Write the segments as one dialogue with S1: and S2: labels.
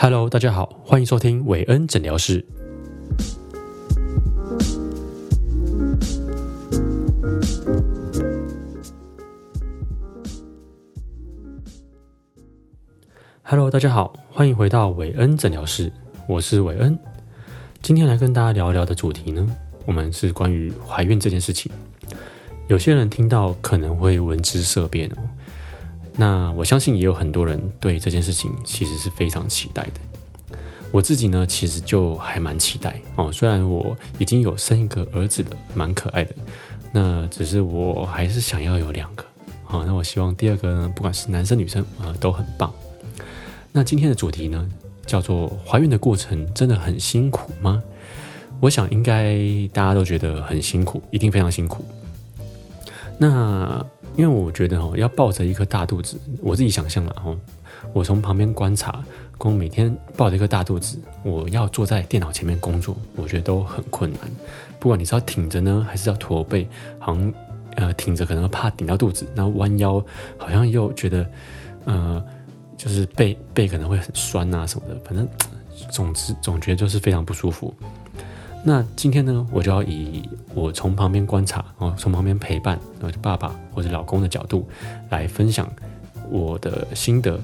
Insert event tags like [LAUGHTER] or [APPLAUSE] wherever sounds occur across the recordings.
S1: Hello，大家好，欢迎收听韦恩诊疗室。Hello，大家好，欢迎回到韦恩诊疗室，我是韦恩。今天来跟大家聊聊的主题呢，我们是关于怀孕这件事情。有些人听到可能会闻之色变哦。那我相信也有很多人对这件事情其实是非常期待的。我自己呢，其实就还蛮期待哦。虽然我已经有生一个儿子了，蛮可爱的，那只是我还是想要有两个好。那我希望第二个呢，不管是男生女生啊，都很棒。那今天的主题呢，叫做怀孕的过程真的很辛苦吗？我想应该大家都觉得很辛苦，一定非常辛苦。那因为我觉得哦，要抱着一颗大肚子，我自己想象了哦，我从旁边观察，光每天抱着一颗大肚子，我要坐在电脑前面工作，我觉得都很困难。不管你是要挺着呢，还是要驼背，好像呃挺着可能怕顶到肚子，然后弯腰好像又觉得呃就是背背可能会很酸啊什么的，反正总之总觉得就是非常不舒服。那今天呢，我就要以我从旁边观察哦，从旁边陪伴，我的爸爸或者老公的角度来分享我的心得，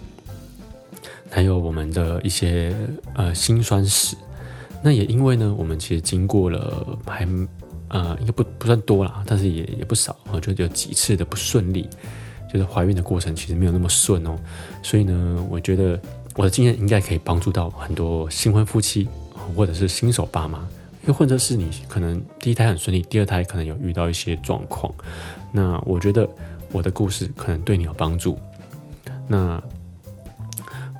S1: 还有我们的一些呃辛酸史。那也因为呢，我们其实经过了还呃应该不不算多啦，但是也也不少我觉得有几次的不顺利，就是怀孕的过程其实没有那么顺哦。所以呢，我觉得我的经验应该可以帮助到很多新婚夫妻或者是新手爸妈。又或者是你可能第一胎很顺利，第二胎可能有遇到一些状况，那我觉得我的故事可能对你有帮助。那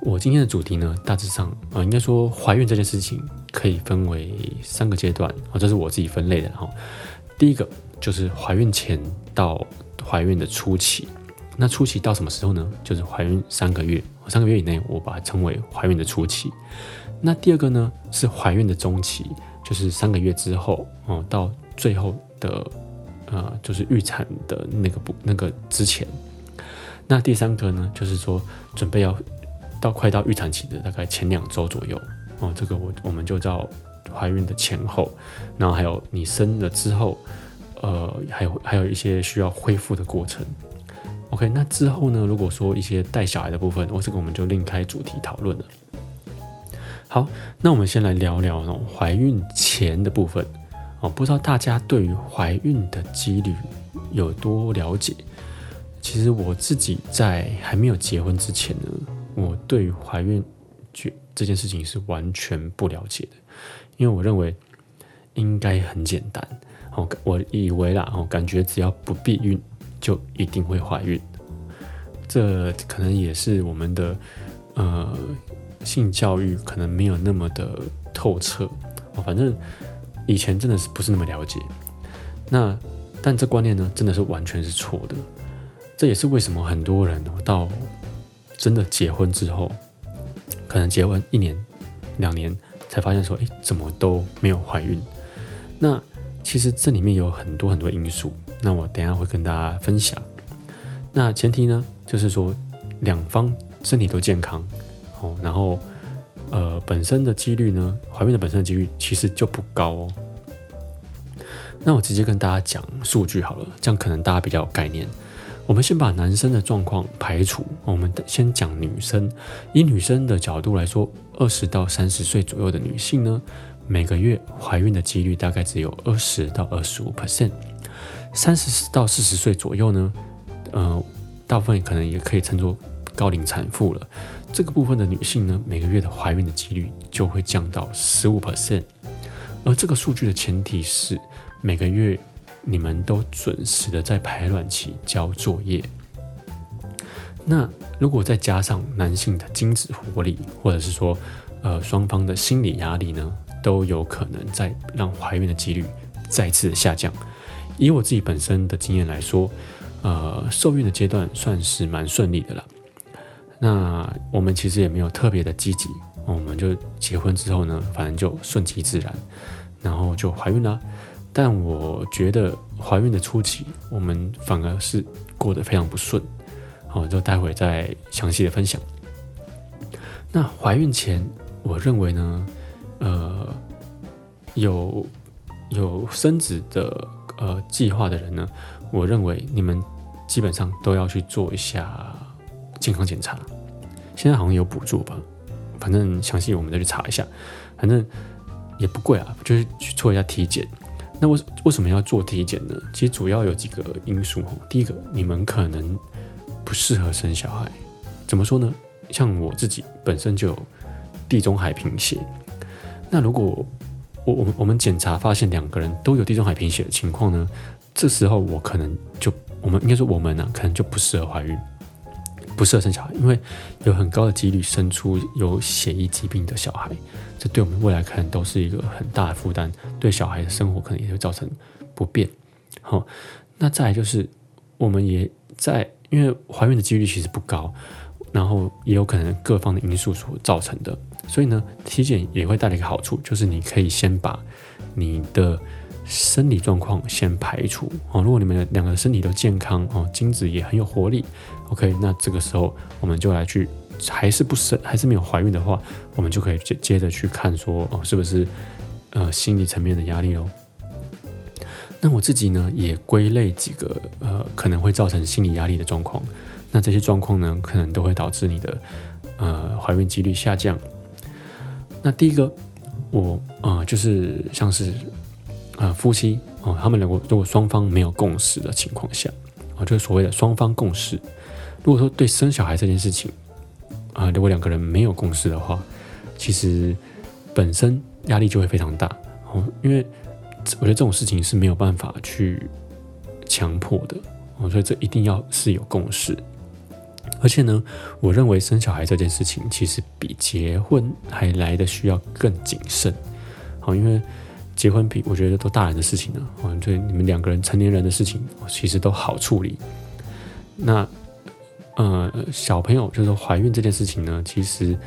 S1: 我今天的主题呢，大致上呃，应该说怀孕这件事情可以分为三个阶段哦，这是我自己分类的哈。第一个就是怀孕前到怀孕的初期，那初期到什么时候呢？就是怀孕三个月，三个月以内我把它称为怀孕的初期。那第二个呢是怀孕的中期。就是三个月之后哦，到最后的呃，就是预产的那个不那个之前，那第三个呢，就是说准备要到快到预产期的大概前两周左右哦，这个我我们就叫怀孕的前后，然后还有你生了之后，呃，还有还有一些需要恢复的过程。OK，那之后呢，如果说一些带小孩的部分，我这个我们就另开主题讨论了。好，那我们先来聊聊哦，怀孕前的部分哦。不知道大家对于怀孕的几率有多了解？其实我自己在还没有结婚之前呢，我对于怀孕这这件事情是完全不了解的，因为我认为应该很简单哦，我以为啦哦，感觉只要不避孕就一定会怀孕，这可能也是我们的呃。性教育可能没有那么的透彻，反正以前真的是不是那么了解。那但这观念呢，真的是完全是错的。这也是为什么很多人到真的结婚之后，可能结婚一年、两年才发现说，哎，怎么都没有怀孕？那其实这里面有很多很多因素。那我等下会跟大家分享。那前提呢，就是说两方身体都健康。然后，呃，本身的几率呢，怀孕的本身的几率其实就不高哦。那我直接跟大家讲数据好了，这样可能大家比较有概念。我们先把男生的状况排除，我们先讲女生。以女生的角度来说，二十到三十岁左右的女性呢，每个月怀孕的几率大概只有二十到二十五 percent。三十到四十岁左右呢，呃，大部分可能也可以称作高龄产妇了。这个部分的女性呢，每个月的怀孕的几率就会降到十五 percent，而这个数据的前提是每个月你们都准时的在排卵期交作业。那如果再加上男性的精子活力，或者是说呃双方的心理压力呢，都有可能在让怀孕的几率再次下降。以我自己本身的经验来说，呃，受孕的阶段算是蛮顺利的了。那我们其实也没有特别的积极，我们就结婚之后呢，反正就顺其自然，然后就怀孕了。但我觉得怀孕的初期，我们反而是过得非常不顺，好，就待会再详细的分享。那怀孕前我认为呢，呃，有有生子的呃计划的人呢，我认为你们基本上都要去做一下健康检查。现在好像有补助吧，反正详细我们再去查一下，反正也不贵啊，就是去做一下体检。那为为什么要做体检呢？其实主要有几个因素哈。第一个，你们可能不适合生小孩，怎么说呢？像我自己本身就有地中海贫血，那如果我我们我们检查发现两个人都有地中海贫血的情况呢，这时候我可能就我们应该说我们呢，可能就不适合怀孕。不适合生小孩，因为有很高的几率生出有血液疾病的小孩，这对我们未来可能都是一个很大的负担，对小孩的生活可能也会造成不便。好，那再来就是我们也在，因为怀孕的几率其实不高，然后也有可能各方的因素所造成的，所以呢，体检也会带来一个好处，就是你可以先把你的。生理状况先排除哦，如果你们两个身体都健康哦，精子也很有活力，OK，那这个时候我们就来去，还是不生，还是没有怀孕的话，我们就可以接接着去看说哦，是不是呃心理层面的压力哦。那我自己呢也归类几个呃可能会造成心理压力的状况，那这些状况呢可能都会导致你的呃怀孕几率下降。那第一个我啊就是像是。啊，夫妻哦，他们两个如果双方没有共识的情况下，啊，就是所谓的双方共识。如果说对生小孩这件事情，啊，如果两个人没有共识的话，其实本身压力就会非常大哦，因为我觉得这种事情是没有办法去强迫的哦，所以这一定要是有共识。而且呢，我认为生小孩这件事情其实比结婚还来的需要更谨慎，好，因为。结婚比我觉得都大人的事情呢，哦，对你们两个人成年人的事情，其实都好处理。那呃，小朋友就是怀孕这件事情呢，其实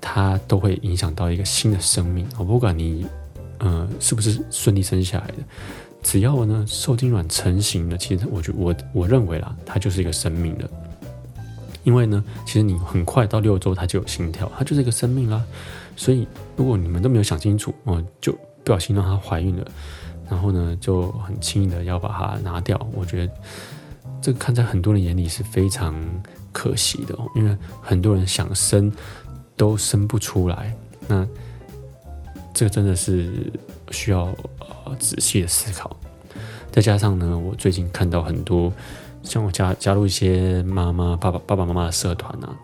S1: 它都会影响到一个新的生命。我不管你呃是不是顺利生下来的，只要呢受精卵成型了，其实我觉我我认为啦，它就是一个生命了。因为呢，其实你很快到六周它就有心跳，它就是一个生命啦。所以如果你们都没有想清楚，哦，就不小心让她怀孕了，然后呢就很轻易的要把它拿掉。我觉得这个看在很多人眼里是非常可惜的，因为很多人想生都生不出来。那这个真的是需要呃仔细的思考。再加上呢，我最近看到很多像我加加入一些妈妈爸爸爸爸妈妈的社团啊，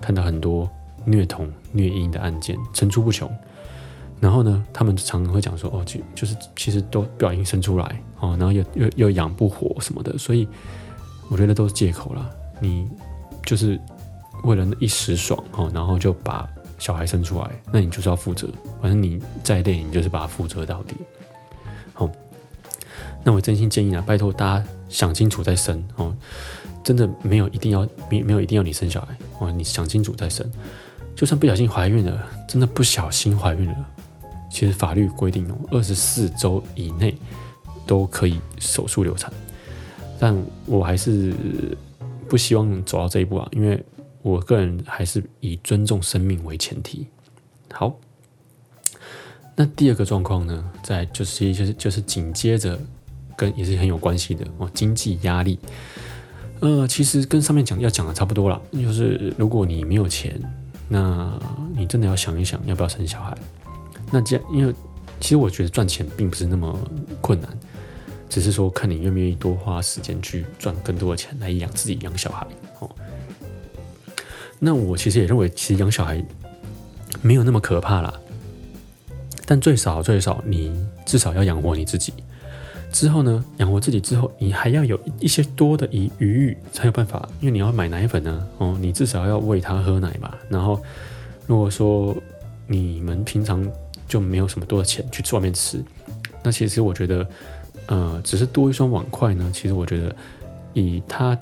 S1: 看到很多虐童虐婴的案件层出不穷。然后呢，他们常常会讲说，哦，就就是其实都不小心生出来哦，然后又又又养不活什么的，所以我觉得都是借口了。你就是为了一时爽哦，然后就把小孩生出来，那你就是要负责。反正你再累，你就是把它负责到底。好，那我真心建议啊，拜托大家想清楚再生哦。真的没有一定要没没有一定要你生小孩哦，你想清楚再生。就算不小心怀孕了，真的不小心怀孕了。其实法律规定哦，二十四周以内都可以手术流产，但我还是不希望走到这一步啊，因为我个人还是以尊重生命为前提。好，那第二个状况呢，在就是就是就是紧接着跟也是很有关系的哦，经济压力。呃，其实跟上面讲要讲的差不多了，就是如果你没有钱，那你真的要想一想，要不要生小孩。那这样，因为其实我觉得赚钱并不是那么困难，只是说看你愿不愿意多花时间去赚更多的钱来养自己养小孩哦。那我其实也认为，其实养小孩没有那么可怕啦，但最少最少你至少要养活你自己。之后呢，养活自己之后，你还要有一些多的余余裕才有办法，因为你要买奶粉呢，哦，你至少要喂他喝奶吧。然后如果说你们平常就没有什么多的钱去外面吃，那其实我觉得，呃，只是多一双碗筷呢。其实我觉得，以他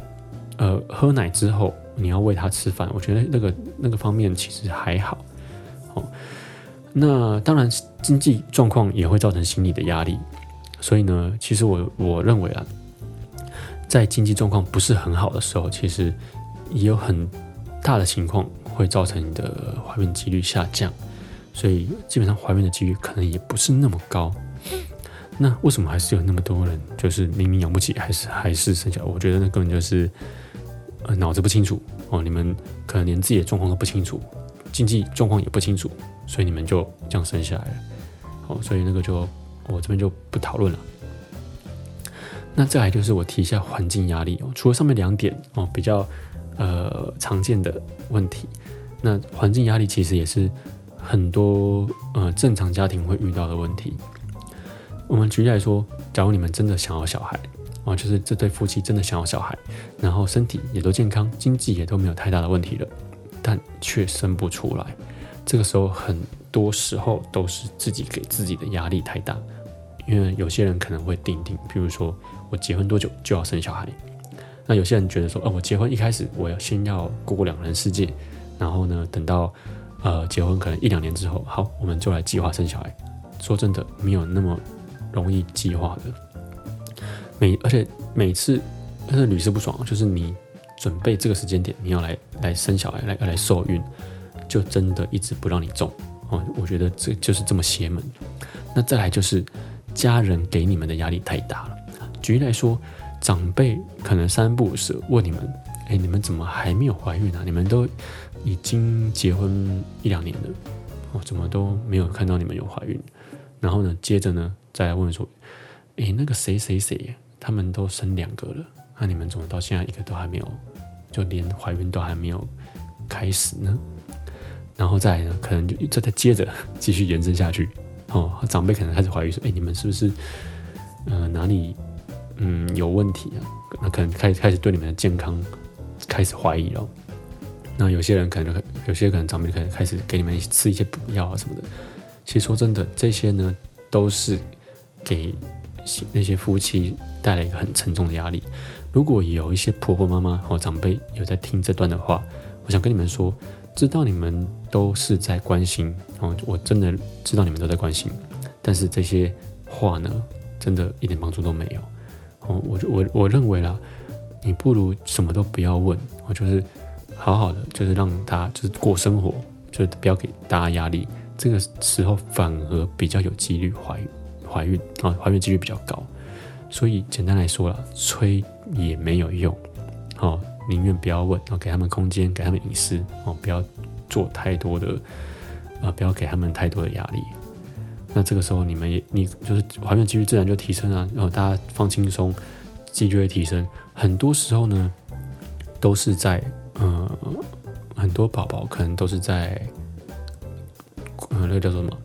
S1: 呃喝奶之后，你要喂他吃饭，我觉得那个那个方面其实还好。哦，那当然经济状况也会造成心理的压力，所以呢，其实我我认为啊，在经济状况不是很好的时候，其实也有很大的情况会造成你的怀孕几率下降。所以基本上怀孕的几率可能也不是那么高。那为什么还是有那么多人就是明明养不起，还是还是生小孩？我觉得那根本就是呃脑子不清楚哦，你们可能连自己的状况都不清楚，经济状况也不清楚，所以你们就这样生下来了。哦，所以那个就我这边就不讨论了。那再来就是我提一下环境压力哦，除了上面两点哦比较呃常见的问题，那环境压力其实也是很多呃正常家庭会遇到的问题。我们举例来说，假如你们真的想要小孩啊，就是这对夫妻真的想要小孩，然后身体也都健康，经济也都没有太大的问题了，但却生不出来，这个时候很多时候都是自己给自己的压力太大，因为有些人可能会定定，比如说我结婚多久就要生小孩，那有些人觉得说，哦，我结婚一开始我要先要过过两人世界，然后呢，等到呃结婚可能一两年之后，好，我们就来计划生小孩。说真的，没有那么。容易计划的，每而且每次，但是屡试不爽，就是你准备这个时间点，你要来来生小孩，来来受孕，就真的一直不让你中哦。我觉得这就是这么邪门。那再来就是家人给你们的压力太大了。举例来说，长辈可能三不五时问你们：“哎，你们怎么还没有怀孕啊？你们都已经结婚一两年了，哦，怎么都没有看到你们有怀孕？”然后呢，接着呢？再来问说，诶，那个谁谁谁，他们都生两个了，那你们怎么到现在一个都还没有，就连怀孕都还没有开始呢？然后再来呢，可能就再再接着 [LAUGHS] 继续延伸下去，哦，长辈可能开始怀疑说，诶，你们是不是，呃，哪里嗯有问题啊？那可能开开始对你们的健康开始怀疑了。那有些人可能有些可能长辈可能开始给你们吃一些补药啊什么的。其实说真的，这些呢都是。给那些夫妻带来一个很沉重的压力。如果有一些婆婆妈妈或长辈有在听这段的话，我想跟你们说，知道你们都是在关心哦，我真的知道你们都在关心，但是这些话呢，真的一点帮助都没有哦。我我我认为啦，你不如什么都不要问，我就是好好的，就是让他就是过生活，就是不要给大家压力。这个时候反而比较有几率怀孕。怀孕啊，怀孕几率比较高，所以简单来说了，催也没有用，哦，宁愿不要问，哦给他们空间，给他们隐私，哦，不要做太多的，啊，不要给他们太多的压力。那这个时候你们也，你就是怀孕几率自然就提升了，然后大家放轻松，几率会提升。很多时候呢，都是在，呃，很多宝宝可能都是在，呃，那个叫做什么？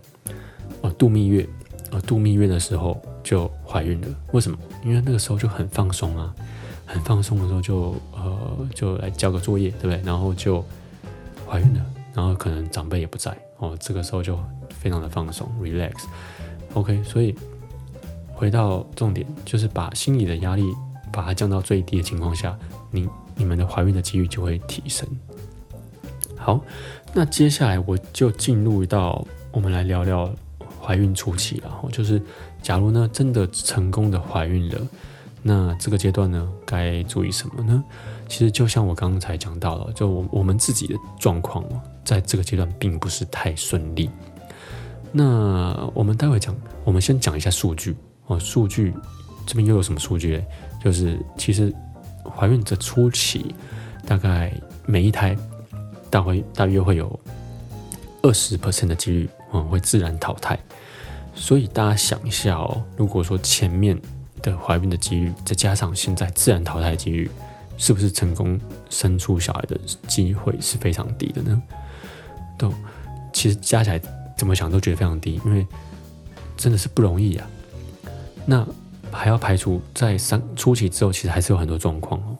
S1: 哦，度蜜月。呃，度蜜月的时候就怀孕了，为什么？因为那个时候就很放松啊，很放松的时候就呃就来交个作业，对不对？然后就怀孕了，然后可能长辈也不在哦，这个时候就非常的放松，relax。OK，所以回到重点，就是把心理的压力把它降到最低的情况下，你你们的怀孕的几率就会提升。好，那接下来我就进入到我们来聊聊。怀孕初期，然后就是，假如呢真的成功的怀孕了，那这个阶段呢该注意什么呢？其实就像我刚才讲到了，就我我们自己的状况，在这个阶段并不是太顺利。那我们待会讲，我们先讲一下数据哦。数据这边又有什么数据？就是其实怀孕的初期，大概每一胎大会大约会有二十 percent 的几率，嗯，会自然淘汰。所以大家想一下哦，如果说前面的怀孕的几率，再加上现在自然淘汰的几率，是不是成功生出小孩的机会是非常低的呢？都其实加起来怎么想都觉得非常低，因为真的是不容易啊。那还要排除在三初期之后，其实还是有很多状况哦。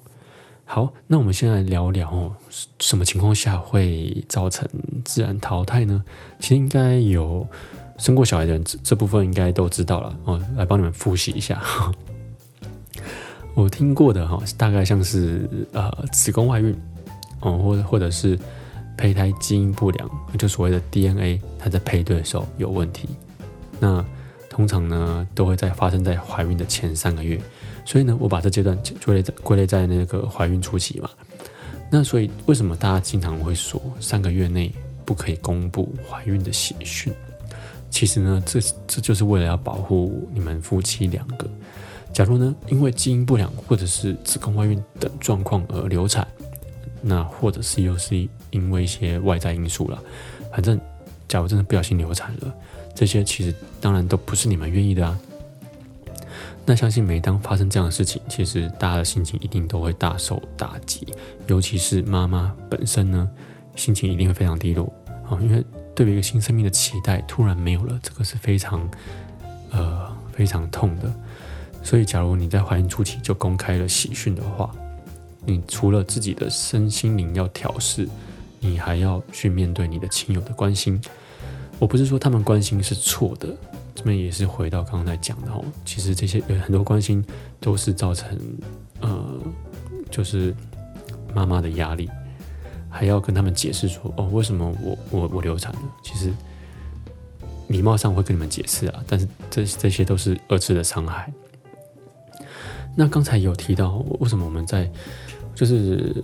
S1: 好，那我们先来聊聊哦，什么情况下会造成自然淘汰呢？其实应该有。生过小孩的人，这这部分应该都知道了哦。来帮你们复习一下，[LAUGHS] 我听过的哈，大概像是呃子宫外孕哦，或者或者是胚胎基因不良，就所谓的 DNA 它在配对的时候有问题。那通常呢都会在发生在怀孕的前三个月，所以呢我把这阶段归类在归类在那个怀孕初期嘛。那所以为什么大家经常会说三个月内？不可以公布怀孕的喜讯。其实呢，这这就是为了要保护你们夫妻两个。假如呢，因为基因不良或者是子宫外孕等状况而流产，那或者是又是因为一些外在因素了，反正假如真的不小心流产了，这些其实当然都不是你们愿意的啊。那相信每当发生这样的事情，其实大家的心情一定都会大受打击，尤其是妈妈本身呢，心情一定会非常低落啊，因为对于一个新生命的期待突然没有了，这个是非常呃非常痛的。所以，假如你在怀孕初期就公开了喜讯的话，你除了自己的身心灵要调试，你还要去面对你的亲友的关心。我不是说他们关心是错的，这边也是回到刚刚在讲的哦。其实这些有很多关心都是造成呃，就是妈妈的压力，还要跟他们解释说哦，为什么我我我流产了？其实礼貌上会跟你们解释啊，但是这这些都是二次的伤害。那刚才有提到，为什么我们在就是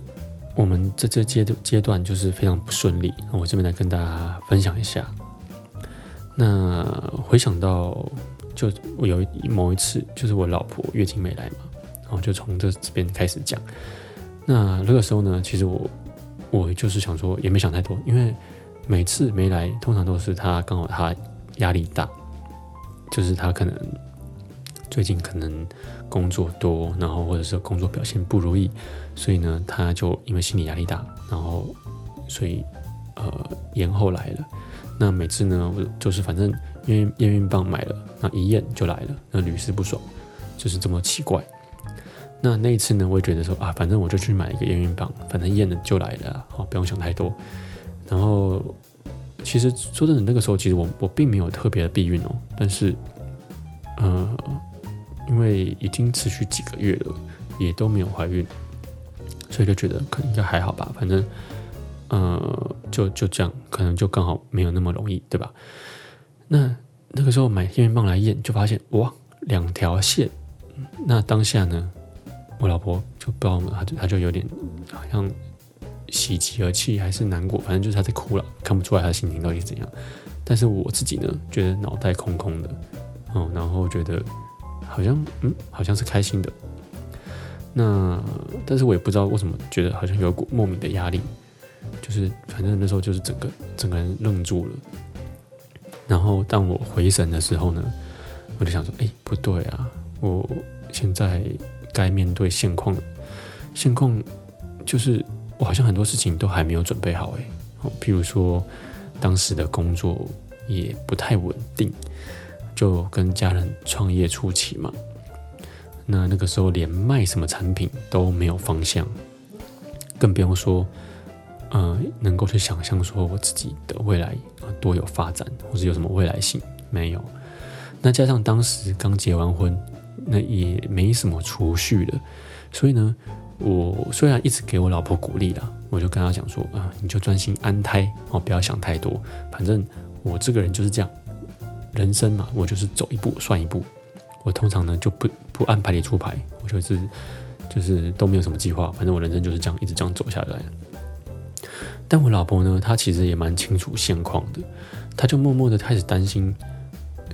S1: 我们这这阶阶段就是非常不顺利。我这边来跟大家分享一下。那回想到，就我有某一次，就是我老婆月经没来嘛，然后就从这这边开始讲。那那个时候呢，其实我我就是想说，也没想太多，因为每次没来，通常都是她刚好她压力大，就是她可能。最近可能工作多，然后或者是工作表现不如意，所以呢，他就因为心理压力大，然后所以呃延后来了。那每次呢，我就是反正因为验孕棒买了，那一验就来了，那屡试不爽，就是这么奇怪。那那一次呢，我也觉得说啊，反正我就去买一个验孕棒，反正验了就来了，好不用想太多。然后其实说真的，那个时候其实我我并没有特别的避孕哦，但是呃。因为已经持续几个月了，也都没有怀孕，所以就觉得可能应该还好吧。反正，呃，就就这样，可能就刚好没有那么容易，对吧？那那个时候买验孕棒来验，就发现哇，两条线。那当下呢，我老婆就不知道，她就她就有点好像喜极而泣，还是难过，反正就是她在哭了，看不出来她心情到底是怎样。但是我自己呢，觉得脑袋空空的，哦，然后觉得。好像嗯，好像是开心的。那但是我也不知道为什么觉得好像有股莫名的压力，就是反正那时候就是整个整个人愣住了。然后当我回神的时候呢，我就想说，哎，不对啊，我现在该面对现况了。现况就是我好像很多事情都还没有准备好，哎，哦，譬如说当时的工作也不太稳定。就跟家人创业初期嘛，那那个时候连卖什么产品都没有方向，更不用说，呃，能够去想象说我自己的未来多有发展，或是有什么未来性没有。那加上当时刚结完婚，那也没什么储蓄的，所以呢，我虽然一直给我老婆鼓励啦，我就跟她讲说啊，你就专心安胎哦，不要想太多，反正我这个人就是这样。人生嘛，我就是走一步算一步。我通常呢就不不按牌理出牌，我就是就是都没有什么计划，反正我人生就是这样一直这样走下来。但我老婆呢，她其实也蛮清楚现况的，她就默默的开始担心，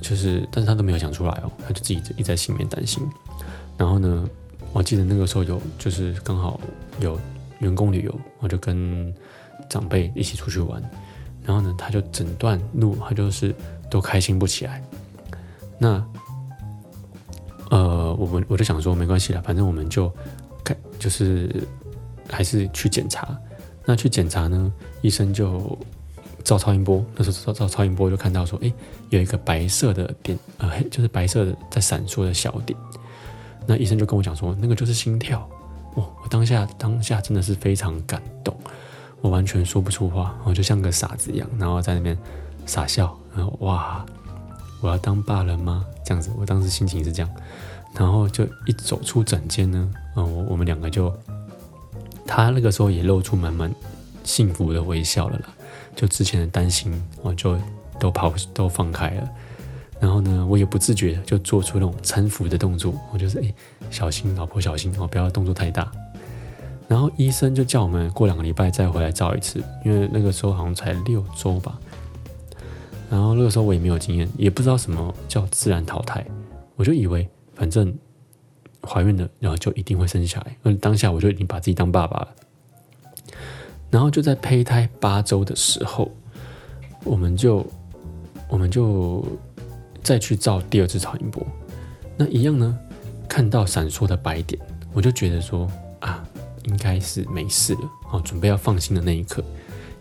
S1: 就是但是她都没有讲出来哦，她就自己一直在心里面担心。然后呢，我记得那个时候有就是刚好有员工旅游，我就跟长辈一起出去玩，然后呢，他就整段路他就是。都开心不起来，那，呃，我们我就想说没关系了，反正我们就开，就是还是去检查。那去检查呢，医生就照超音波，那时候照照超音波就看到说，哎，有一个白色的点，呃，就是白色的在闪烁的小点。那医生就跟我讲说，那个就是心跳。哇，我当下当下真的是非常感动，我完全说不出话，我就像个傻子一样，然后在那边傻笑。然后哇，我要当爸了吗？这样子，我当时心情是这样。然后就一走出诊间呢，嗯，我我们两个就，他那个时候也露出满满幸福的微笑了啦。就之前的担心，我就都跑都放开了。然后呢，我也不自觉的就做出那种搀扶的动作，我就是哎，小心老婆小心哦，不要动作太大。然后医生就叫我们过两个礼拜再回来照一次，因为那个时候好像才六周吧。然后那个时候我也没有经验，也不知道什么叫自然淘汰，我就以为反正怀孕了，然后就一定会生下来。嗯，当下我就已经把自己当爸爸了。然后就在胚胎八周的时候，我们就我们就再去照第二次超音波，那一样呢，看到闪烁的白点，我就觉得说啊，应该是没事了。哦，准备要放心的那一刻，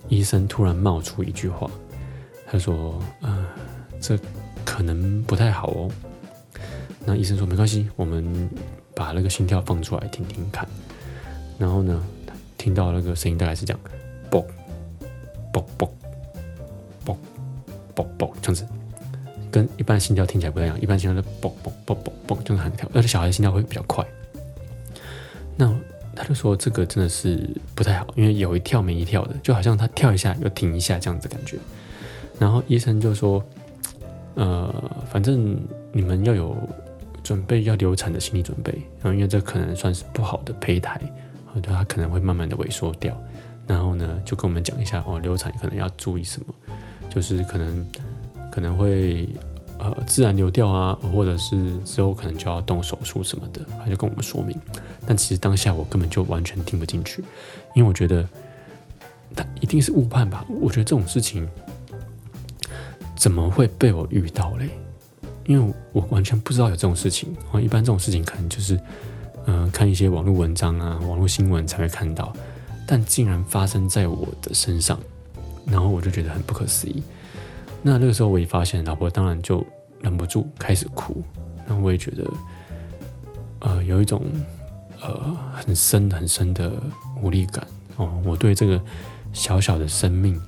S1: 医生突然冒出一句话。他说：“呃，这可能不太好哦。”那医生说：“没关系，我们把那个心跳放出来听听看。”然后呢，听到那个声音大概是这样：“嘣嘣嘣嘣嘣嘣”这样子，跟一般心跳听起来不太一样。一般心跳是“嘣嘣嘣嘣嘣”这样喊跳，而且小孩的心跳会比较快。那他就说：“这个真的是不太好，因为有一跳没一跳的，就好像他跳一下又停一下这样子感觉。”然后医生就说：“呃，反正你们要有准备要流产的心理准备，然后因为这可能算是不好的胚胎，对它可能会慢慢的萎缩掉。然后呢，就跟我们讲一下哦，流产可能要注意什么，就是可能可能会呃自然流掉啊，或者是之后可能就要动手术什么的，他就跟我们说明。但其实当下我根本就完全听不进去，因为我觉得他一定是误判吧。我觉得这种事情。”怎么会被我遇到嘞？因为我完全不知道有这种事情。啊，一般这种事情可能就是，嗯，看一些网络文章啊、网络新闻才会看到，但竟然发生在我的身上，然后我就觉得很不可思议。那那个时候我一发现，老婆当然就忍不住开始哭，然后我也觉得，呃，有一种呃很深很深的无力感哦。我对这个小小的生命。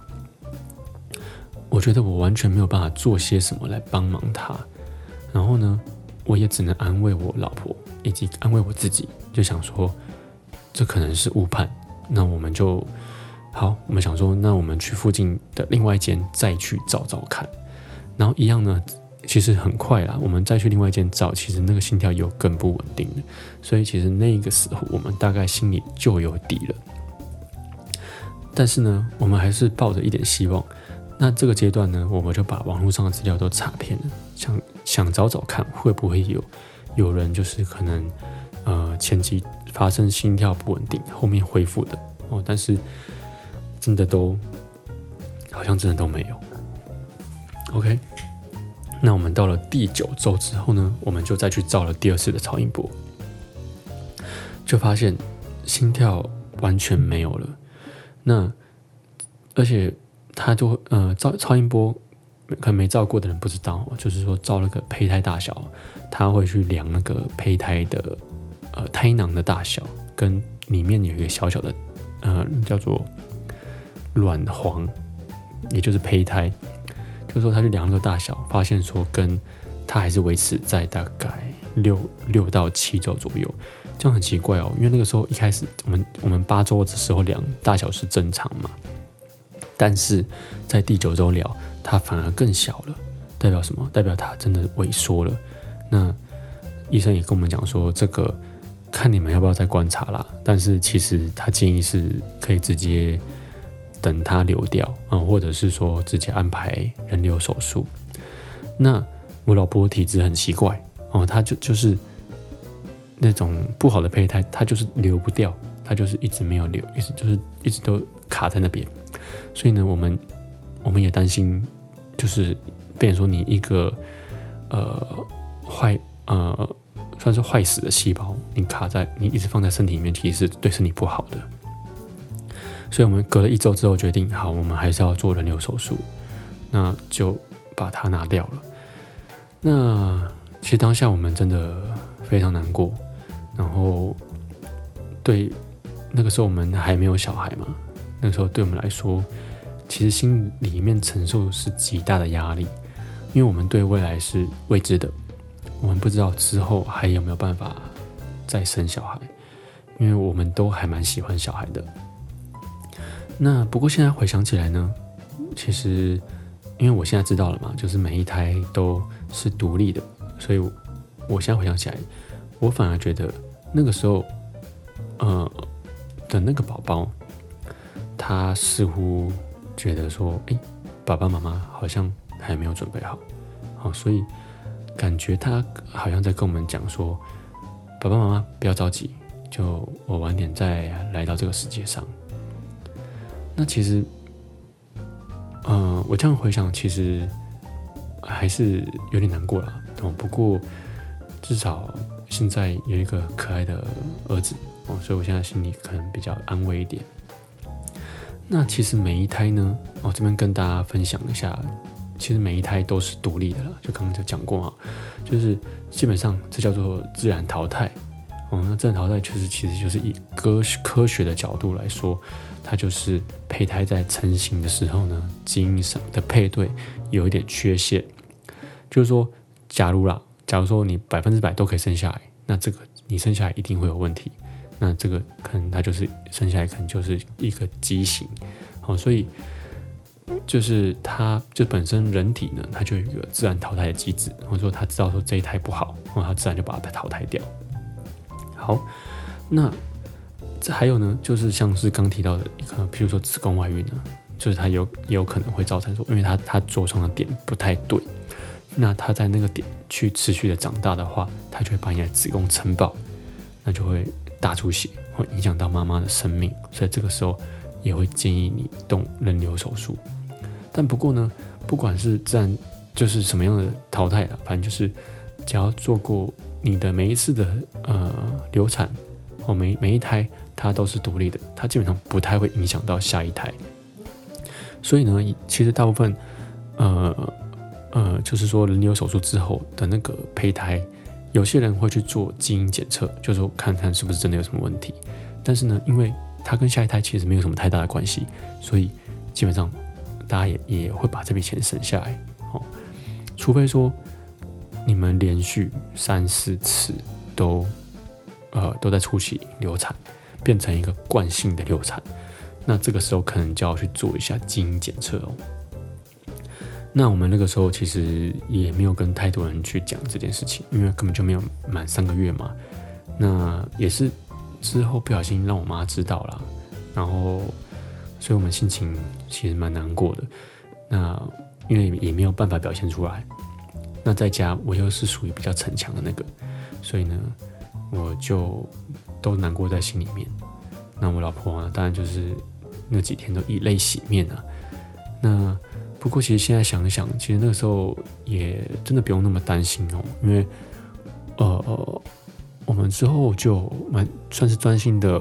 S1: 我觉得我完全没有办法做些什么来帮忙他，然后呢，我也只能安慰我老婆以及安慰我自己，就想说这可能是误判。那我们就好，我们想说，那我们去附近的另外一间再去找找看。然后一样呢，其实很快啦，我们再去另外一间找，其实那个心跳又更不稳定了。所以其实那个时候我们大概心里就有底了。但是呢，我们还是抱着一点希望。那这个阶段呢，我们就把网络上的资料都查遍了，像想找找看会不会有有人就是可能呃前期发生心跳不稳定，后面恢复的哦，但是真的都好像真的都没有。OK，那我们到了第九周之后呢，我们就再去照了第二次的超音波，就发现心跳完全没有了。那而且。他就呃照超音波，可能没照过的人不知道，就是说照那个胚胎大小，他会去量那个胚胎的呃胎囊的大小，跟里面有一个小小的呃叫做卵黄，也就是胚胎，就是说他去量那个大小，发现说跟他还是维持在大概六六到七周左右，这样很奇怪哦，因为那个时候一开始我们我们八周的时候量大小是正常嘛。但是在第九周聊，它反而更小了，代表什么？代表它真的萎缩了。那医生也跟我们讲说，这个看你们要不要再观察啦。但是其实他建议是可以直接等它流掉啊，或者是说直接安排人流手术。那我老婆体质很奇怪哦，她就就是那种不好的胚胎，它就是流不掉，它就是一直没有流，一直就是一直都卡在那边。所以呢，我们我们也担心，就是变成说你一个呃坏呃算是坏死的细胞，你卡在你一直放在身体里面，其实是对身体不好的。所以我们隔了一周之后决定，好，我们还是要做人流手术，那就把它拿掉了。那其实当下我们真的非常难过，然后对那个时候我们还没有小孩嘛。那个时候对我们来说，其实心里面承受是极大的压力，因为我们对未来是未知的，我们不知道之后还有没有办法再生小孩，因为我们都还蛮喜欢小孩的。那不过现在回想起来呢，其实因为我现在知道了嘛，就是每一胎都是独立的，所以我现在回想起来，我反而觉得那个时候，呃。的那个宝宝，他似乎觉得说，哎，爸爸妈妈好像还没有准备好，好，所以感觉他好像在跟我们讲说，爸爸妈妈不要着急，就我晚点再来到这个世界上。那其实，嗯，我这样回想，其实还是有点难过了。哦，不过至少现在有一个可爱的儿子。哦，所以我现在心里可能比较安慰一点。那其实每一胎呢，哦，这边跟大家分享一下，其实每一胎都是独立的了。就刚刚就讲过啊，就是基本上这叫做自然淘汰。哦，那自然淘汰确实其实就是以科科学的角度来说，它就是胚胎在成型的时候呢，基因上的配对有一点缺陷。就是说，假如啦，假如说你百分之百都可以生下来，那这个你生下来一定会有问题。那这个可能它就是生下来可能就是一个畸形，好，所以就是它就本身人体呢，它就有一个自然淘汰的机制，或者说它知道说这一胎不好，然后它自然就把它淘汰掉。好，那这还有呢，就是像是刚提到的一个，比如说子宫外孕呢，就是它有也有可能会造成说，因为它它着床的点不太对，那它在那个点去持续的长大的话，它就会把你的子宫撑爆，那就会。大出血会影响到妈妈的生命，所以这个时候也会建议你动人流手术。但不过呢，不管是自然就是什么样的淘汰了，反正就是只要做过你的每一次的呃流产或每每一胎，它都是独立的，它基本上不太会影响到下一胎。所以呢，其实大部分呃呃，就是说人流手术之后的那个胚胎。有些人会去做基因检测，就是说看看是不是真的有什么问题。但是呢，因为它跟下一胎其实没有什么太大的关系，所以基本上大家也也会把这笔钱省下来。哦，除非说你们连续三四次都呃都在初期流产，变成一个惯性的流产，那这个时候可能就要去做一下基因检测哦。那我们那个时候其实也没有跟太多人去讲这件事情，因为根本就没有满三个月嘛。那也是之后不小心让我妈知道了，然后，所以我们心情其实蛮难过的。那因为也没有办法表现出来。那在家我又是属于比较逞强的那个，所以呢，我就都难过在心里面。那我老婆呢，当然就是那几天都以泪洗面啊。那。不过，其实现在想一想，其实那个时候也真的不用那么担心哦，因为，呃，我们之后就蛮算是专心的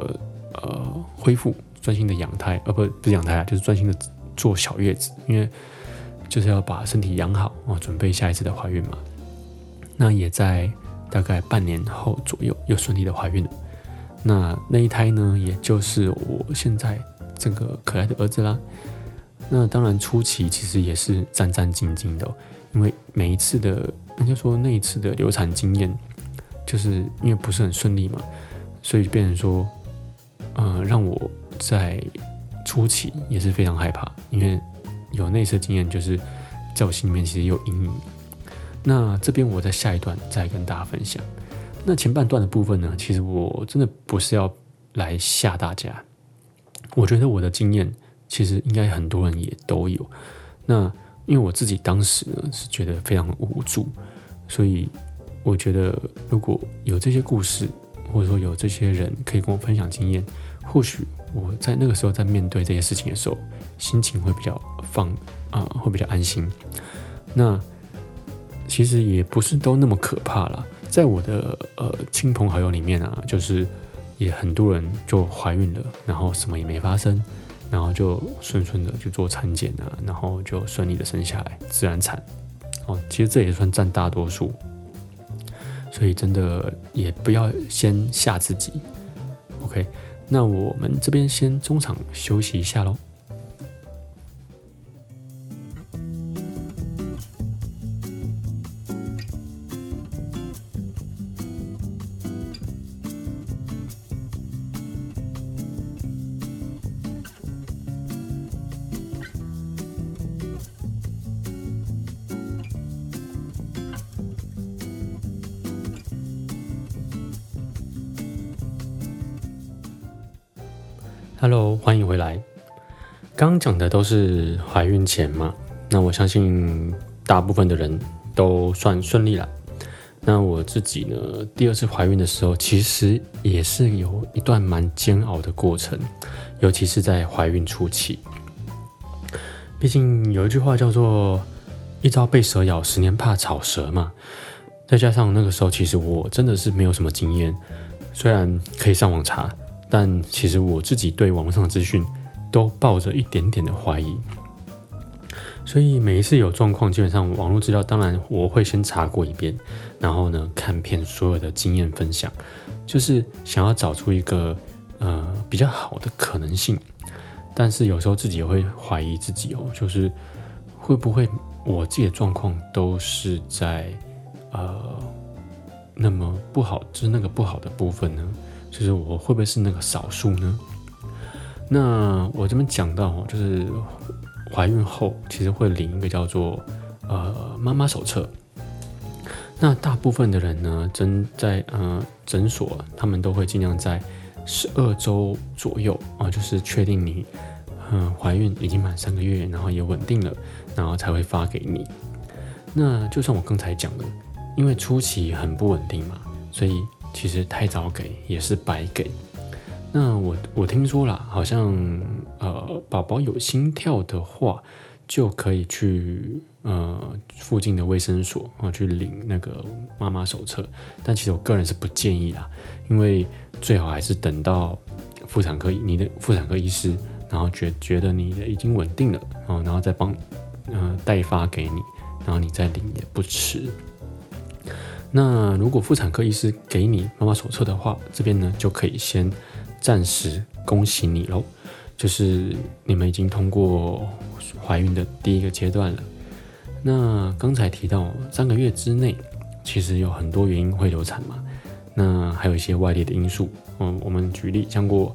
S1: 呃恢复，专心的养胎，呃，不不是养胎啊，就是专心的做小月子，因为就是要把身体养好啊，准备下一次的怀孕嘛。那也在大概半年后左右又顺利的怀孕了。那那一胎呢，也就是我现在这个可爱的儿子啦。那当然，初期其实也是战战兢兢的，因为每一次的，应该说那一次的流产经验，就是因为不是很顺利嘛，所以变成说，呃，让我在初期也是非常害怕，因为有那次经验，就是在我心里面其实有阴影。那这边我在下一段再跟大家分享。那前半段的部分呢，其实我真的不是要来吓大家，我觉得我的经验。其实应该很多人也都有，那因为我自己当时呢是觉得非常无助，所以我觉得如果有这些故事，或者说有这些人可以跟我分享经验，或许我在那个时候在面对这些事情的时候，心情会比较放啊，会比较安心。那其实也不是都那么可怕了，在我的呃亲朋好友里面啊，就是也很多人就怀孕了，然后什么也没发生。然后就顺顺的去做产检啊，然后就顺利的生下来，自然产。哦，其实这也算占大多数，所以真的也不要先吓自己。OK，那我们这边先中场休息一下喽。刚讲的都是怀孕前嘛，那我相信大部分的人都算顺利了。那我自己呢，第二次怀孕的时候，其实也是有一段蛮煎熬的过程，尤其是在怀孕初期。毕竟有一句话叫做“一朝被蛇咬，十年怕草蛇”嘛。再加上那个时候，其实我真的是没有什么经验，虽然可以上网查。但其实我自己对网络上的资讯都抱着一点点的怀疑，所以每一次有状况，基本上网络资料当然我会先查过一遍，然后呢看遍所有的经验分享，就是想要找出一个呃比较好的可能性。但是有时候自己也会怀疑自己哦，就是会不会我自己的状况都是在呃那么不好，就是那个不好的部分呢？就是我会不会是那个少数呢？那我这边讲到，就是怀孕后其实会领一个叫做呃妈妈手册。那大部分的人呢，诊在呃诊所，他们都会尽量在十二周左右啊，就是确定你嗯怀孕已经满三个月，然后也稳定了，然后才会发给你。那就像我刚才讲的，因为初期很不稳定嘛，所以。其实太早给也是白给。那我我听说了，好像呃宝宝有心跳的话，就可以去呃附近的卫生所啊去领那个妈妈手册。但其实我个人是不建议啦，因为最好还是等到妇产科你的妇产科医师，然后觉觉得你的已经稳定了啊，然后再帮呃代发给你，然后你再领也不迟。那如果妇产科医师给你妈妈手册的话，这边呢就可以先暂时恭喜你喽，就是你们已经通过怀孕的第一个阶段了。那刚才提到三个月之内，其实有很多原因会流产嘛，那还有一些外力的因素。嗯，我们举例像过，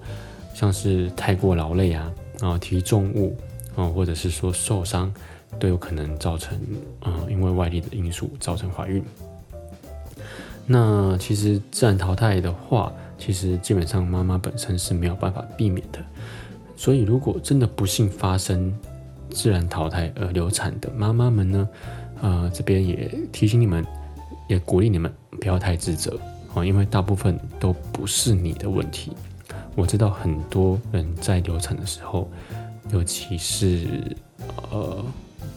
S1: 像是太过劳累啊，啊提重物啊，或者是说受伤，都有可能造成啊，因为外力的因素造成怀孕。那其实自然淘汰的话，其实基本上妈妈本身是没有办法避免的。所以如果真的不幸发生自然淘汰而流产的妈妈们呢，呃，这边也提醒你们，也鼓励你们不要太自责啊，因为大部分都不是你的问题。我知道很多人在流产的时候，尤其是呃。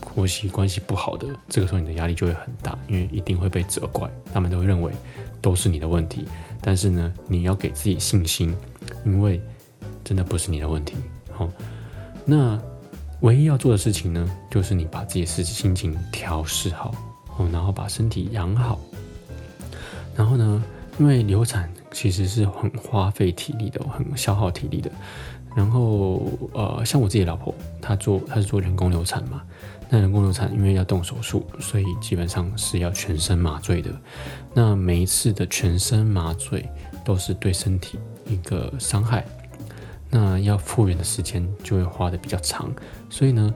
S1: 婆媳关系不好的，这个时候你的压力就会很大，因为一定会被责怪，他们都会认为都是你的问题。但是呢，你要给自己信心，因为真的不是你的问题。好，那唯一要做的事情呢，就是你把自己的心情调试好，哦，然后把身体养好。然后呢，因为流产其实是很花费体力的，很消耗体力的。然后呃，像我自己老婆，她做她是做人工流产嘛。那人工流产因为要动手术，所以基本上是要全身麻醉的。那每一次的全身麻醉都是对身体一个伤害，那要复原的时间就会花的比较长。所以呢，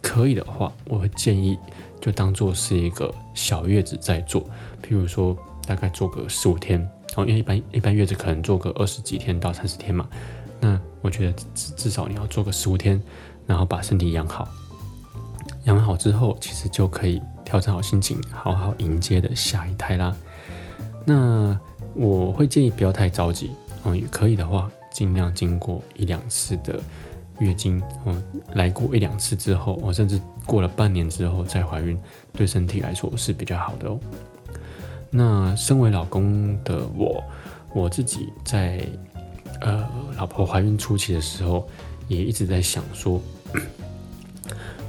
S1: 可以的话，我会建议就当做是一个小月子在做，譬如说大概做个十五天，然后因为一般一般月子可能做个二十几天到三十天嘛，那我觉得至至少你要做个十五天，然后把身体养好。养好之后，其实就可以调整好心情，好好迎接的下一胎啦。那我会建议不要太着急，嗯，可以的话，尽量经过一两次的月经，嗯，来过一两次之后，我甚至过了半年之后再怀孕，对身体来说是比较好的哦。那身为老公的我，我自己在呃老婆怀孕初期的时候，也一直在想说。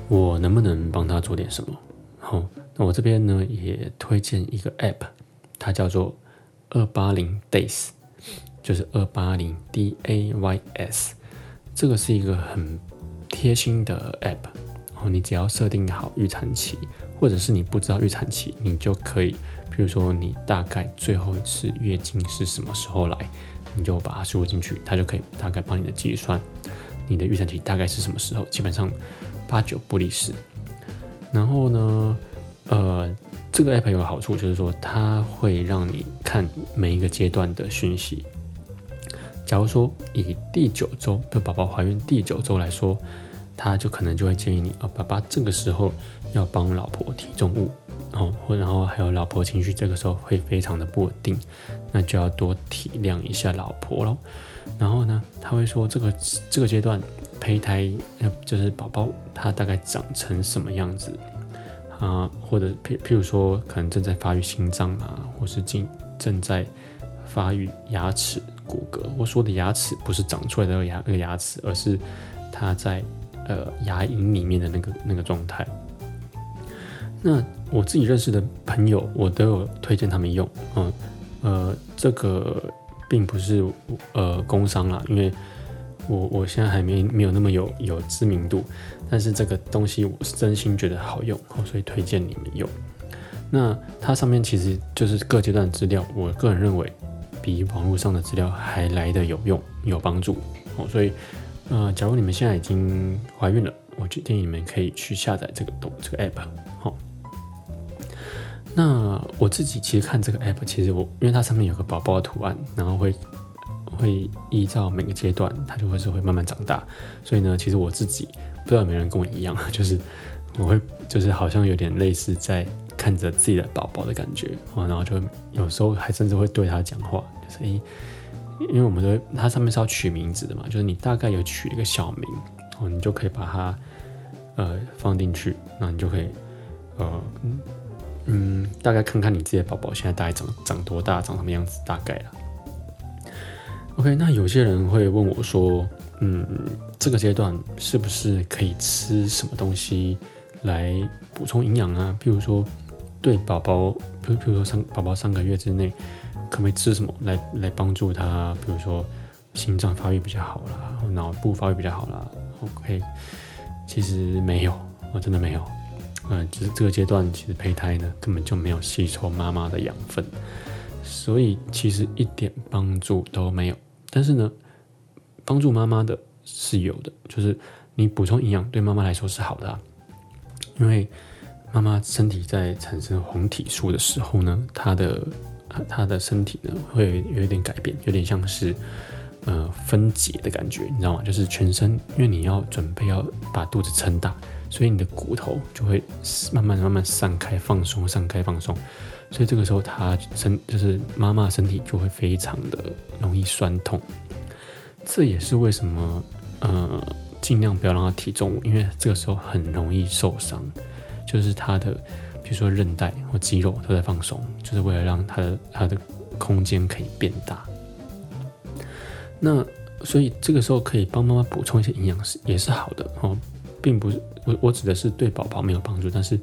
S1: 我能不能帮他做点什么？好，那我这边呢也推荐一个 App，它叫做二八零 Days，就是二八零 D A Y S，这个是一个很贴心的 App。然后你只要设定好预产期，或者是你不知道预产期，你就可以，比如说你大概最后一次月经是什么时候来，你就把它输入进去，它就可以大概帮你的计算你的预产期大概是什么时候，基本上。八九不离十，然后呢，呃，这个 app 有个好处就是说，它会让你看每一个阶段的讯息。假如说以第九周的宝宝怀孕第九周来说，他就可能就会建议你，哦，爸爸这个时候要帮老婆提重物，哦，然后还有老婆情绪这个时候会非常的不稳定，那就要多体谅一下老婆喽。然后呢，他会说这个这个阶段胚胎，呃，就是宝宝他大概长成什么样子啊？或者譬譬如说，可能正在发育心脏啊，或是正正在发育牙齿骨骼。我说的牙齿不是长出来的牙那个牙齿，而是它在呃牙龈里面的那个那个状态。那我自己认识的朋友，我都有推荐他们用，嗯呃，这个。并不是呃工伤啦，因为我我现在还没没有那么有有知名度，但是这个东西我是真心觉得好用，所以推荐你们用。那它上面其实就是各阶段资料，我个人认为比网络上的资料还来的有用有帮助哦。所以呃，假如你们现在已经怀孕了，我就建议你们可以去下载这个东这个 app 好。那我自己其实看这个 app，其实我因为它上面有个宝宝的图案，然后会会依照每个阶段，它就会是会慢慢长大。所以呢，其实我自己不知道有没有人跟我一样，[LAUGHS] 就是我会就是好像有点类似在看着自己的宝宝的感觉啊，然后就有时候还甚至会对他讲话，就是诶，因为我们都它上面是要取名字的嘛，就是你大概有取一个小名哦，你就可以把它呃放进去，那你就可以呃。嗯，大概看看你自己的宝宝现在大概长长多大，长什么样子，大概啦。OK，那有些人会问我说，嗯，这个阶段是不是可以吃什么东西来补充营养啊？譬如说，对宝宝，比如比如说三宝宝三个月之内，可不可以吃什么来来帮助他？比如说心脏发育比较好啦，脑部发育比较好啦。OK，其实没有，我真的没有。嗯，就是这个阶段，其实胚胎呢根本就没有吸收妈妈的养分，所以其实一点帮助都没有。但是呢，帮助妈妈的是有的，就是你补充营养对妈妈来说是好的啊。因为妈妈身体在产生黄体素的时候呢，她的她的身体呢会有一点改变，有点像是呃分解的感觉，你知道吗？就是全身，因为你要准备要把肚子撑大。所以你的骨头就会慢慢慢慢散开、放松、散开、放松。所以这个时候，他身就是妈妈身体就会非常的容易酸痛。这也是为什么，呃，尽量不要让他提重物，因为这个时候很容易受伤。就是他的，比如说韧带或肌肉都在放松，就是为了让他的他的空间可以变大。那所以这个时候可以帮妈妈补充一些营养是也是好的哦。并不是我，我指的是对宝宝没有帮助，但是，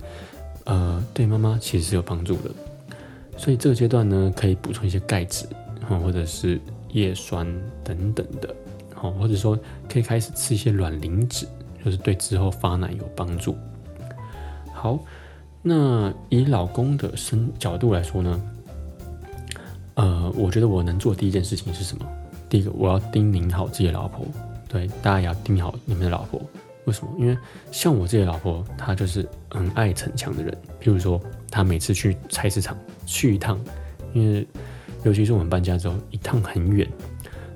S1: 呃，对妈妈其实是有帮助的。所以这个阶段呢，可以补充一些钙质，或者是叶酸等等的，好，或者说可以开始吃一些卵磷脂，就是对之后发奶有帮助。好，那以老公的身角度来说呢，呃，我觉得我能做第一件事情是什么？第一个，我要叮咛好自己的老婆，对，大家也要叮咛好你们的老婆。为什么？因为像我自己老婆，她就是很爱逞强的人。譬如说，她每次去菜市场去一趟，因为尤其是我们搬家之后，一趟很远。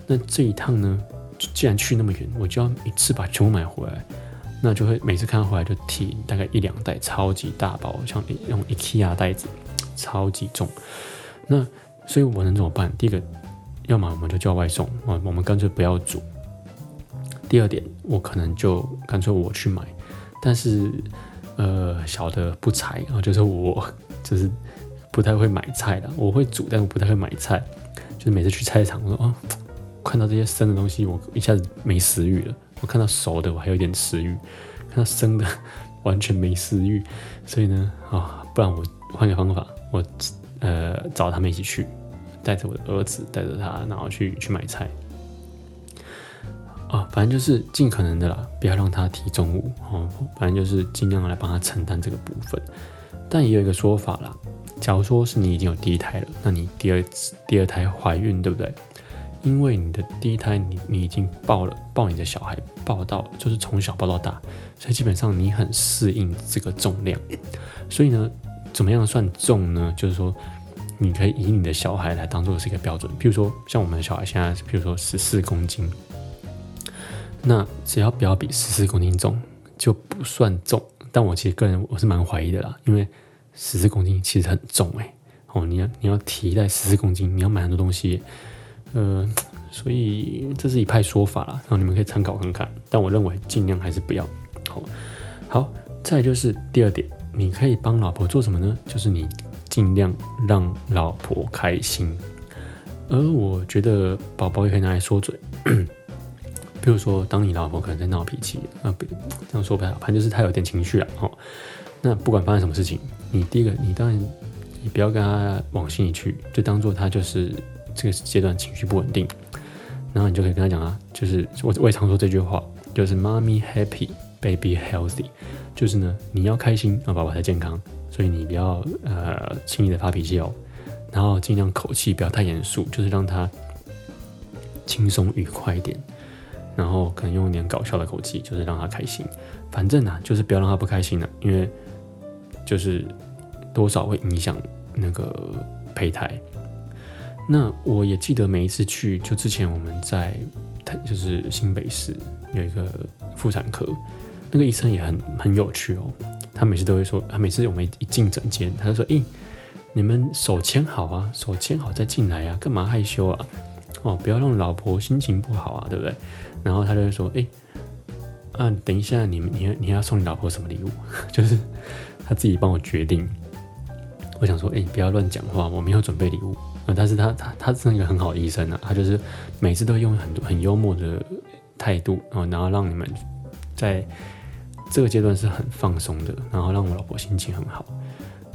S1: 那这一趟呢，既然去那么远，我就要一次把全部买回来。那就会每次看到回来就提大概一两袋超级大包，像用 IKEA 袋子，超级重。那所以我能怎么办？第一个，要么我们就叫外送，我我们干脆不要煮。第二点，我可能就干脆我去买，但是，呃，小的不才啊，就是我就是不太会买菜的，我会煮，但我不太会买菜，就是每次去菜场，我说哦，看到这些生的东西，我一下子没食欲了。我看到熟的，我还有点食欲；看到生的，完全没食欲。所以呢，啊，不然我换个方法，我呃找他们一起去，带着我的儿子，带着他，然后去去买菜。啊，反正就是尽可能的啦，不要让他提重物哦。反正就是尽量来帮他承担这个部分。但也有一个说法啦，假如说是你已经有第一胎了，那你第二次第二胎怀孕，对不对？因为你的第一胎你你已经抱了抱你的小孩抱到就是从小抱到大，所以基本上你很适应这个重量。所以呢，怎么样算重呢？就是说你可以以你的小孩来当做是一个标准。比如说，像我们的小孩现在，比如说十四公斤，那只要不要比十四公斤重，就不算重。但我其实个人我是蛮怀疑的啦，因为十四公斤其实很重哎。哦，你要你要提带十四公斤，你要买很多东西，呃，所以这是一派说法啦，然后你们可以参考看看。但我认为尽量还是不要。好，好，再就是第二点，你可以帮老婆做什么呢？就是你尽量让老婆开心。而我觉得宝宝也可以拿来说嘴，比如说，当你老婆可能在闹脾气，啊，不这样说不太好，反正就是她有点情绪啊。哦，那不管发生什么事情，你第一个，你当然。你不要跟他往心里去，就当做他就是这个阶段情绪不稳定，然后你就可以跟他讲啊，就是我我也常说这句话，就是妈咪 happy, baby healthy”，就是呢你要开心，让宝宝才健康，所以你不要呃轻易的发脾气哦，然后尽量口气不要太严肃，就是让他轻松愉快一点，然后可能用一点搞笑的口气，就是让他开心，反正呢就是不要让他不开心了，因为就是。多少会影响那个胚胎？那我也记得每一次去，就之前我们在就是新北市有一个妇产科，那个医生也很很有趣哦。他每次都会说，他每次我们一进诊间，他就说：“诶，你们手牵好啊，手牵好再进来啊，干嘛害羞啊？哦，不要让老婆心情不好啊，对不对？”然后他就会说：“诶，啊，等一下，你们你你要送你老婆什么礼物？[LAUGHS] 就是他自己帮我决定。”我想说，哎，不要乱讲话，我没有准备礼物。呃，但是他他他是一个很好的医生啊，他就是每次都用很多很幽默的态度，然后然后让你们在这个阶段是很放松的，然后让我老婆心情很好。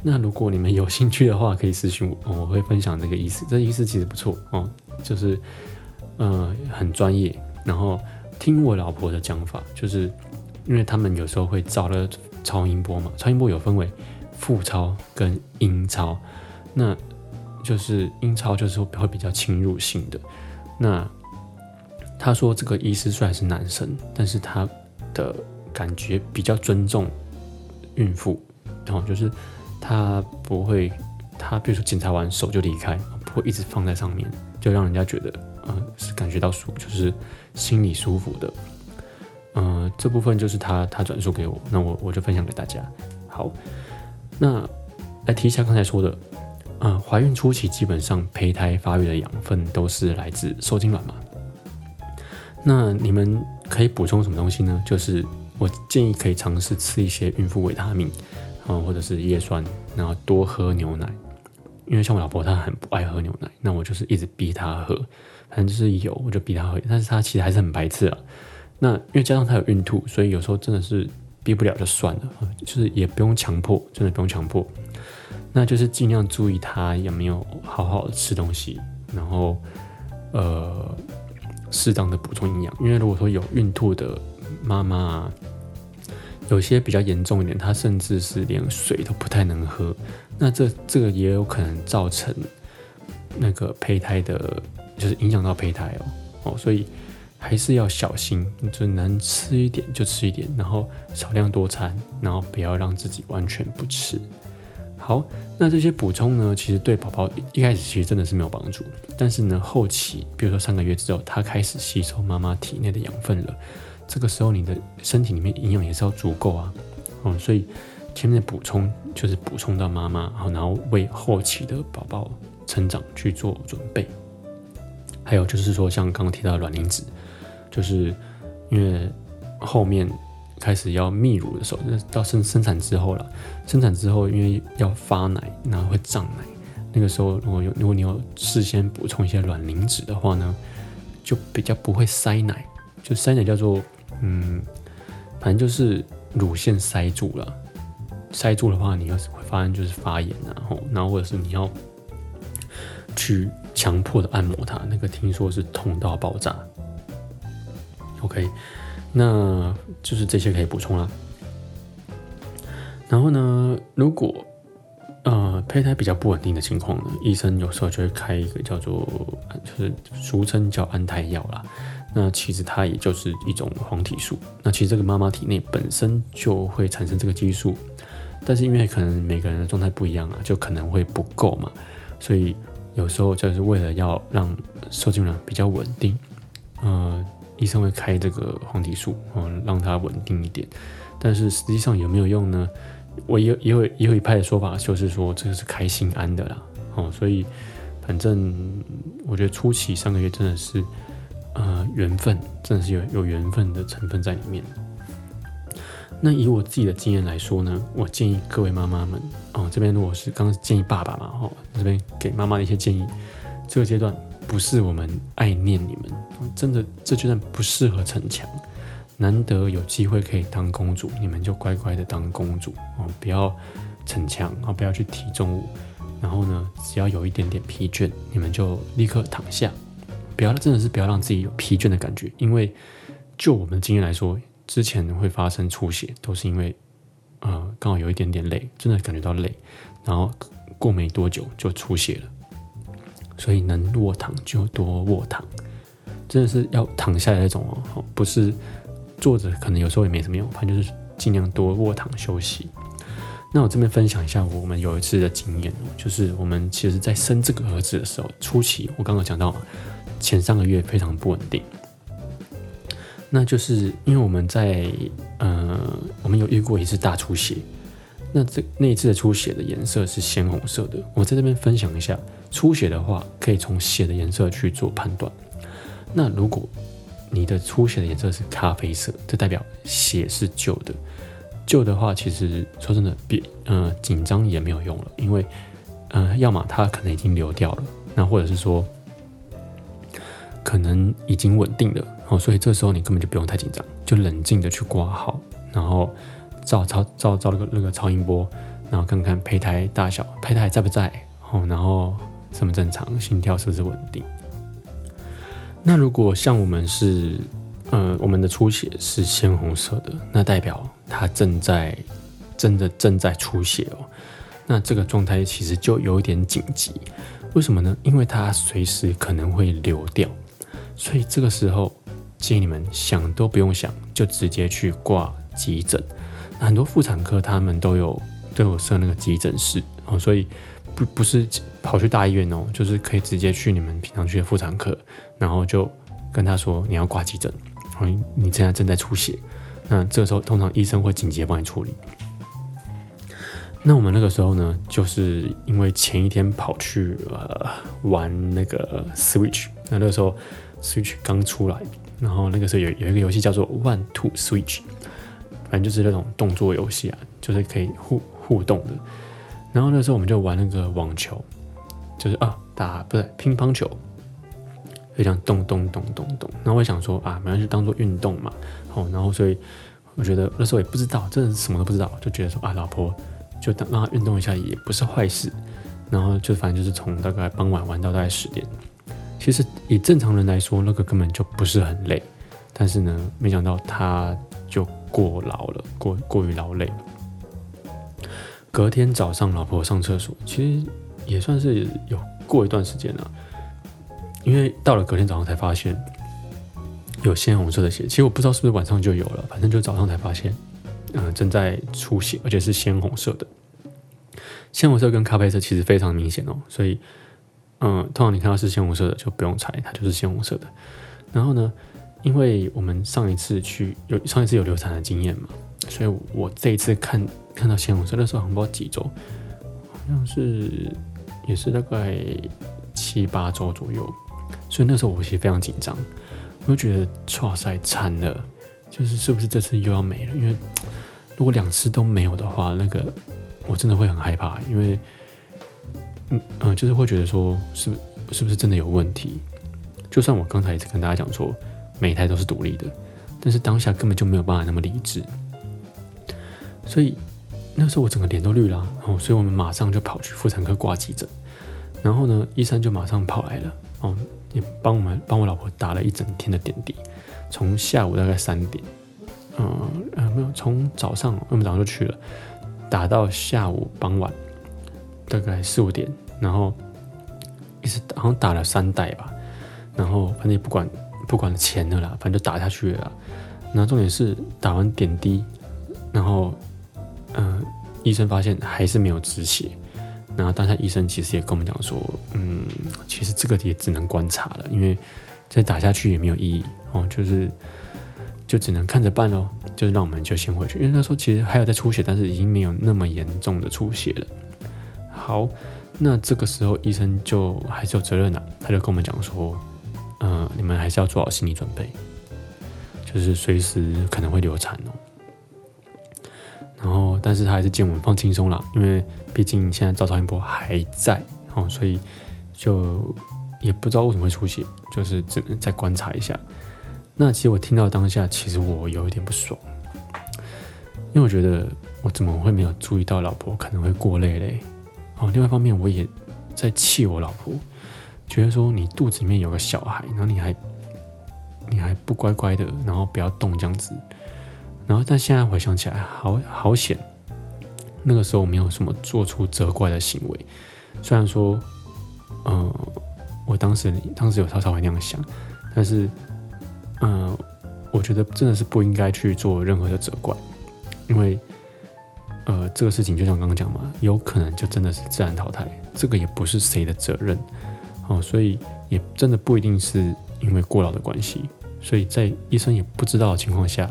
S1: 那如果你们有兴趣的话，可以私信我，我会分享这个意思。这意思其实不错哦，就是呃很专业。然后听我老婆的讲法，就是因为他们有时候会照了超音波嘛，超音波有分为。腹超跟阴超，那就是阴超就是会比较侵入性的。那他说这个医师虽然是男生，但是他的感觉比较尊重孕妇，然后就是他不会，他比如说检查完手就离开，不会一直放在上面，就让人家觉得呃是感觉到舒，就是心里舒服的。嗯，这部分就是他他转述给我，那我我就分享给大家。好。那来提一下刚才说的，啊，怀孕初期基本上胚胎发育的养分都是来自受精卵嘛。那你们可以补充什么东西呢？就是我建议可以尝试吃一些孕妇维他命，啊，或者是叶酸，然后多喝牛奶。因为像我老婆她很不爱喝牛奶，那我就是一直逼她喝，反正就是有我就逼她喝，但是她其实还是很白痴啊。那因为加上她有孕吐，所以有时候真的是。逼不了就算了，就是也不用强迫，真的不用强迫。那就是尽量注意她有没有好好吃东西，然后呃适当的补充营养。因为如果说有孕吐的妈妈，有些比较严重一点，她甚至是连水都不太能喝，那这这个也有可能造成那个胚胎的，就是影响到胚胎哦哦，所以。还是要小心，就能吃一点就吃一点，然后少量多餐，然后不要让自己完全不吃。好，那这些补充呢，其实对宝宝一开始其实真的是没有帮助，但是呢，后期比如说三个月之后，他开始吸收妈妈体内的养分了，这个时候你的身体里面营养也是要足够啊，嗯，所以前面的补充就是补充到妈妈，然后为后期的宝宝成长去做准备。还有就是说，像刚刚提到的卵磷脂。就是因为后面开始要泌乳的时候，到生生产之后了。生产之后，因为要发奶，然后会胀奶。那个时候，如果有如果你有事先补充一些卵磷脂的话呢，就比较不会塞奶。就塞奶叫做嗯，反正就是乳腺塞住了。塞住的话，你要是会发现就是发炎，然后然后或者是你要去强迫的按摩它，那个听说是痛到爆炸。OK，那就是这些可以补充啦。然后呢，如果呃胚胎比较不稳定的情况呢，医生有时候就会开一个叫做就是俗称叫安胎药啦。那其实它也就是一种黄体素。那其实这个妈妈体内本身就会产生这个激素，但是因为可能每个人的状态不一样啊，就可能会不够嘛。所以有时候就是为了要让受精卵比较稳定，呃，医生会开这个黄体素，哦，让它稳定一点。但是实际上有没有用呢？我也也有也有一派的说法，就是说这个是开心安的啦，哦，所以反正我觉得初期三个月真的是，呃，缘分，真的是有有缘分的成分在里面。那以我自己的经验来说呢，我建议各位妈妈们哦，这边如果是刚建议爸爸嘛，哦，这边给妈妈的一些建议，这个阶段不是我们爱念你们，真的这阶段不适合逞强，难得有机会可以当公主，你们就乖乖的当公主哦，不要逞强啊，不要去提重物，然后呢，只要有一点点疲倦，你们就立刻躺下，不要真的是不要让自己有疲倦的感觉，因为就我们的经验来说。之前会发生出血，都是因为，呃，刚好有一点点累，真的感觉到累，然后过没多久就出血了。所以能卧躺就多卧躺，真的是要躺下来那种哦，不是坐着，可能有时候也没什么用，反正就是尽量多卧躺休息。那我这边分享一下我们有一次的经验，就是我们其实在生这个儿子的时候，初期我刚刚讲到，前三个月非常不稳定。那就是因为我们在呃，我们有遇过一次大出血，那这那一次的出血的颜色是鲜红色的。我在这边分享一下，出血的话可以从血的颜色去做判断。那如果你的出血的颜色是咖啡色，这代表血是旧的。旧的话，其实说真的，别呃紧张也没有用了，因为呃，要么它可能已经流掉了，那或者是说可能已经稳定了。哦，所以这时候你根本就不用太紧张，就冷静的去挂号，然后照超照照那个那个超音波，然后看看胚胎大小，胚胎在不在，哦，然后什么正常，心跳是不是稳定。那如果像我们是，呃，我们的出血是鲜红色的，那代表它正在真的正在出血哦。那这个状态其实就有点紧急，为什么呢？因为它随时可能会流掉，所以这个时候。建议你们想都不用想，就直接去挂急诊。很多妇产科他们都有都有设那个急诊室哦，所以不不是跑去大医院哦，就是可以直接去你们平常去的妇产科，然后就跟他说你要挂急诊，哦，你现在正在出血。那这个时候通常医生会紧急帮你处理。那我们那个时候呢，就是因为前一天跑去呃玩那个 Switch，那那个时候 Switch 刚出来。然后那个时候有有一个游戏叫做 One Two Switch，反正就是那种动作游戏啊，就是可以互互动的。然后那时候我们就玩那个网球，就是啊打不是乒乓球，就这样咚咚咚咚咚。然后我想说啊，反正就当做运动嘛。哦，然后所以我觉得那时候也不知道，真的什么都不知道，就觉得说啊，老婆就当让她运动一下也不是坏事。然后就反正就是从大概傍晚玩到大概十点。其实以正常人来说，那个根本就不是很累，但是呢，没想到他就过劳了，过过于劳累。隔天早上，老婆上厕所，其实也算是有过一段时间了，因为到了隔天早上才发现有鲜红色的血。其实我不知道是不是晚上就有了，反正就早上才发现，嗯，正在出血，而且是鲜红色的。鲜红色跟咖啡色其实非常明显哦，所以。嗯，通常你看到是鲜红色的，就不用猜，它就是鲜红色的。然后呢，因为我们上一次去有上一次有流产的经验嘛，所以我这一次看看到鲜红色的时候，不知道几周，好像是也是大概七八周左右。所以那时候我其实非常紧张，我就觉得哇塞惨了，就是是不是这次又要没了？因为如果两次都没有的话，那个我真的会很害怕，因为。嗯嗯，就是会觉得说，是是不是真的有问题？就算我刚才一直跟大家讲说，每一胎都是独立的，但是当下根本就没有办法那么理智。所以那时候我整个脸都绿了，然后所以我们马上就跑去妇产科挂急诊。然后呢，医生就马上跑来了，哦，也帮我们帮我老婆打了一整天的点滴，从下午大概三点，嗯呃没有，从早上我们早上就去了，打到下午傍晚。大概四五点，然后一直好像打了三袋吧，然后反正也不管不管钱的啦，反正就打下去了。那重点是打完点滴，然后嗯，医生发现还是没有止血，然后当下医生其实也跟我们讲说，嗯，其实这个也只能观察了，因为再打下去也没有意义哦，就是就只能看着办喽，就是让我们就先回去，因为那时候其实还有在出血，但是已经没有那么严重的出血了。好，那这个时候医生就还是有责任的，他就跟我们讲说，呃，你们还是要做好心理准备，就是随时可能会流产哦。然后，但是他还是建议我们放轻松啦，因为毕竟现在赵超音波还在哦，所以就也不知道为什么会出血，就是只能再观察一下。那其实我听到当下，其实我有一点不爽，因为我觉得我怎么会没有注意到老婆可能会过累嘞？哦，另外一方面我也在气我老婆，觉得说你肚子里面有个小孩，然后你还你还不乖乖的，然后不要动这样子。然后，但现在回想起来，好好险，那个时候我没有什么做出责怪的行为。虽然说，嗯，我当时当时有稍稍会那样想，但是，嗯，我觉得真的是不应该去做任何的责怪，因为，呃，这个事情就像刚刚讲嘛，有可能就真的是自然淘汰，这个也不是谁的责任，哦，所以也真的不一定是因为过劳的关系，所以在医生也不知道的情况下。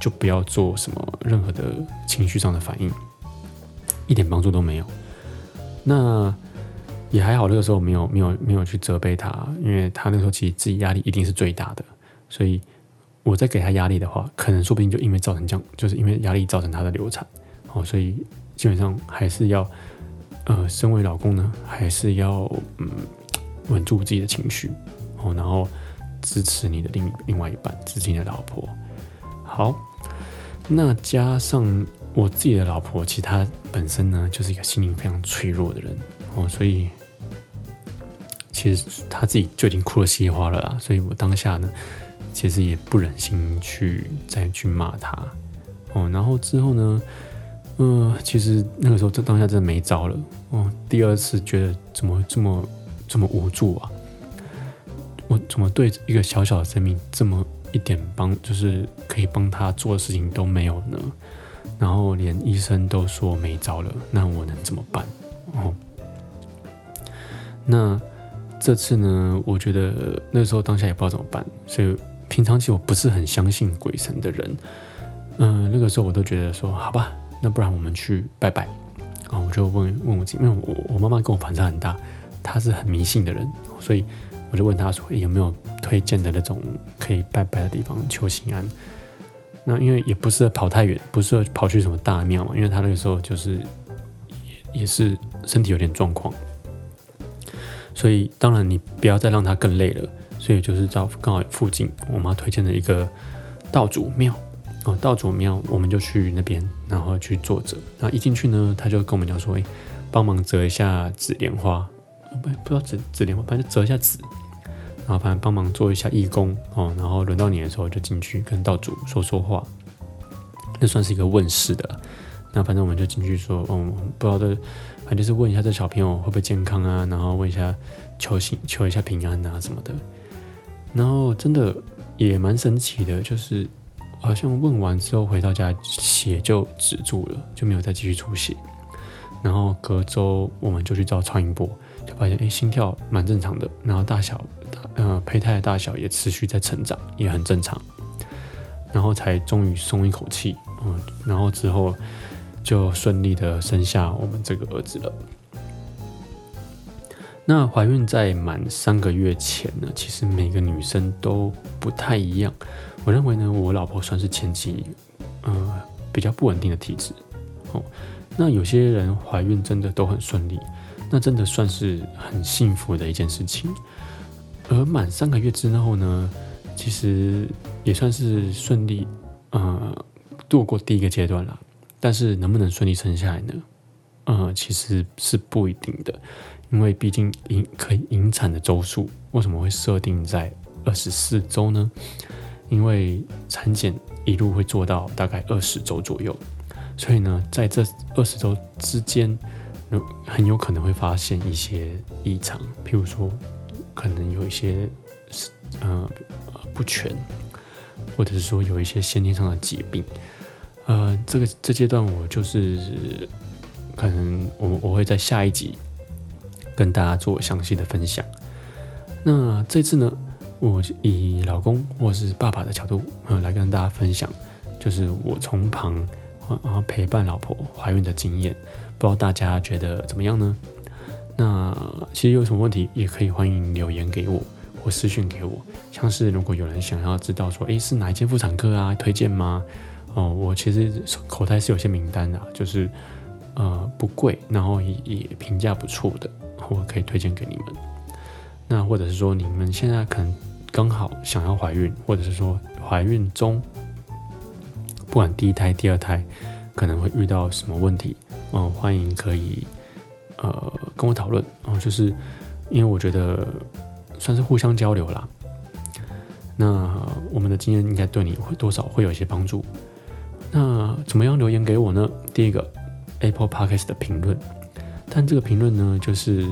S1: 就不要做什么任何的情绪上的反应，一点帮助都没有。那也还好，那个时候没有没有没有去责备他，因为他那时候其实自己压力一定是最大的。所以我在给他压力的话，可能说不定就因为造成这样，就是因为压力造成他的流产。哦，所以基本上还是要，呃，身为老公呢，还是要嗯稳住自己的情绪，哦，然后支持你的另另外一半，支持你的老婆。好，那加上我自己的老婆，其实她本身呢就是一个心灵非常脆弱的人哦，所以其实她自己就已经哭得稀里哗啦，所以我当下呢其实也不忍心去再去骂他哦。然后之后呢，嗯，其实那个时候这当下真的没招了哦。第二次觉得怎么这么这么无助啊？我怎么对一个小小的生命这么？一点帮就是可以帮他做的事情都没有呢，然后连医生都说没招了，那我能怎么办？哦，那这次呢？我觉得那时候当下也不知道怎么办，所以平常其实我不是很相信鬼神的人，嗯，那个时候我都觉得说，好吧，那不然我们去拜拜啊！我就问问我自己，因为我我妈妈跟我反差很大，她是很迷信的人，所以。我就问她说：“有没有推荐的那种可以拜拜的地方求心安？”那因为也不是跑太远，不是跑去什么大庙嘛，因为他那个时候就是也也是身体有点状况，所以当然你不要再让他更累了，所以就是找刚好附近我妈推荐的一个道祖庙哦，道祖庙我们就去那边，然后去坐着。然后一进去呢，他就跟我们讲说：“哎，帮忙折一下纸莲花。”不不知道纸纸莲花，反正折一下纸，然后反正帮忙做一下义工哦。然后轮到你的时候就进去跟道主说说话，那算是一个问世的。那反正我们就进去说，嗯，不知道的，反正就是问一下这小朋友会不会健康啊，然后问一下求心求一下平安啊什么的。然后真的也蛮神奇的，就是好像问完之后回到家血就止住了，就没有再继续出血。然后隔周我们就去照超音波。就发现，哎，心跳蛮正常的，然后大小，呃，胚胎的大小也持续在成长，也很正常，然后才终于松一口气，嗯，然后之后就顺利的生下我们这个儿子了。那怀孕在满三个月前呢，其实每个女生都不太一样。我认为呢，我老婆算是前期，呃，比较不稳定的体质，哦，那有些人怀孕真的都很顺利。那真的算是很幸福的一件事情，而满三个月之后呢，其实也算是顺利，呃，度过第一个阶段了。但是能不能顺利生下来呢？呃，其实是不一定的，因为毕竟引可以引产的周数为什么会设定在二十四周呢？因为产检一路会做到大概二十周左右，所以呢，在这二十周之间。有很有可能会发现一些异常，譬如说，可能有一些呃不全，或者是说有一些先天上的疾病。呃，这个这阶段我就是可能我我会在下一集跟大家做详细的分享。那这次呢，我以老公或是爸爸的角度，嗯，来跟大家分享，就是我从旁啊陪伴老婆怀孕的经验，不知道大家觉得怎么样呢？那其实有什么问题也可以欢迎留言给我或私讯给我，像是如果有人想要知道说，诶，是哪一间妇产科啊，推荐吗？哦，我其实口袋是有些名单的，就是呃不贵，然后也也评价不错的，我可以推荐给你们。那或者是说你们现在可能刚好想要怀孕，或者是说怀孕中，不管第一胎、第二胎可能会遇到什么问题，嗯，欢迎可以呃跟我讨论哦，就是因为我觉得算是互相交流啦。那我们的经验应该对你会多少会有一些帮助。那怎么样留言给我呢？第一个，Apple Podcast 的评论，但这个评论呢，就是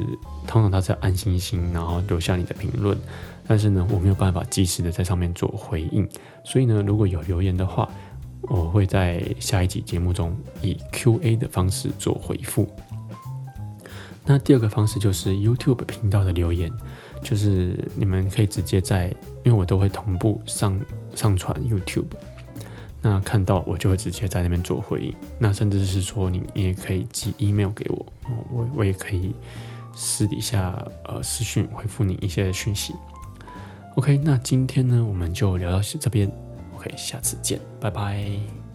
S1: 通常它是按星星，然后留下你的评论，但是呢，我没有办法及时的在上面做回应，所以呢，如果有留言的话，我会在下一集节目中以 Q&A 的方式做回复。那第二个方式就是 YouTube 频道的留言，就是你们可以直接在，因为我都会同步上上传 YouTube。那看到我就会直接在那边做回应，那甚至是说你也可以寄 email 给我，我我也可以私底下呃私讯回复你一些讯息。OK，那今天呢我们就聊到这边，OK，下次见，拜拜。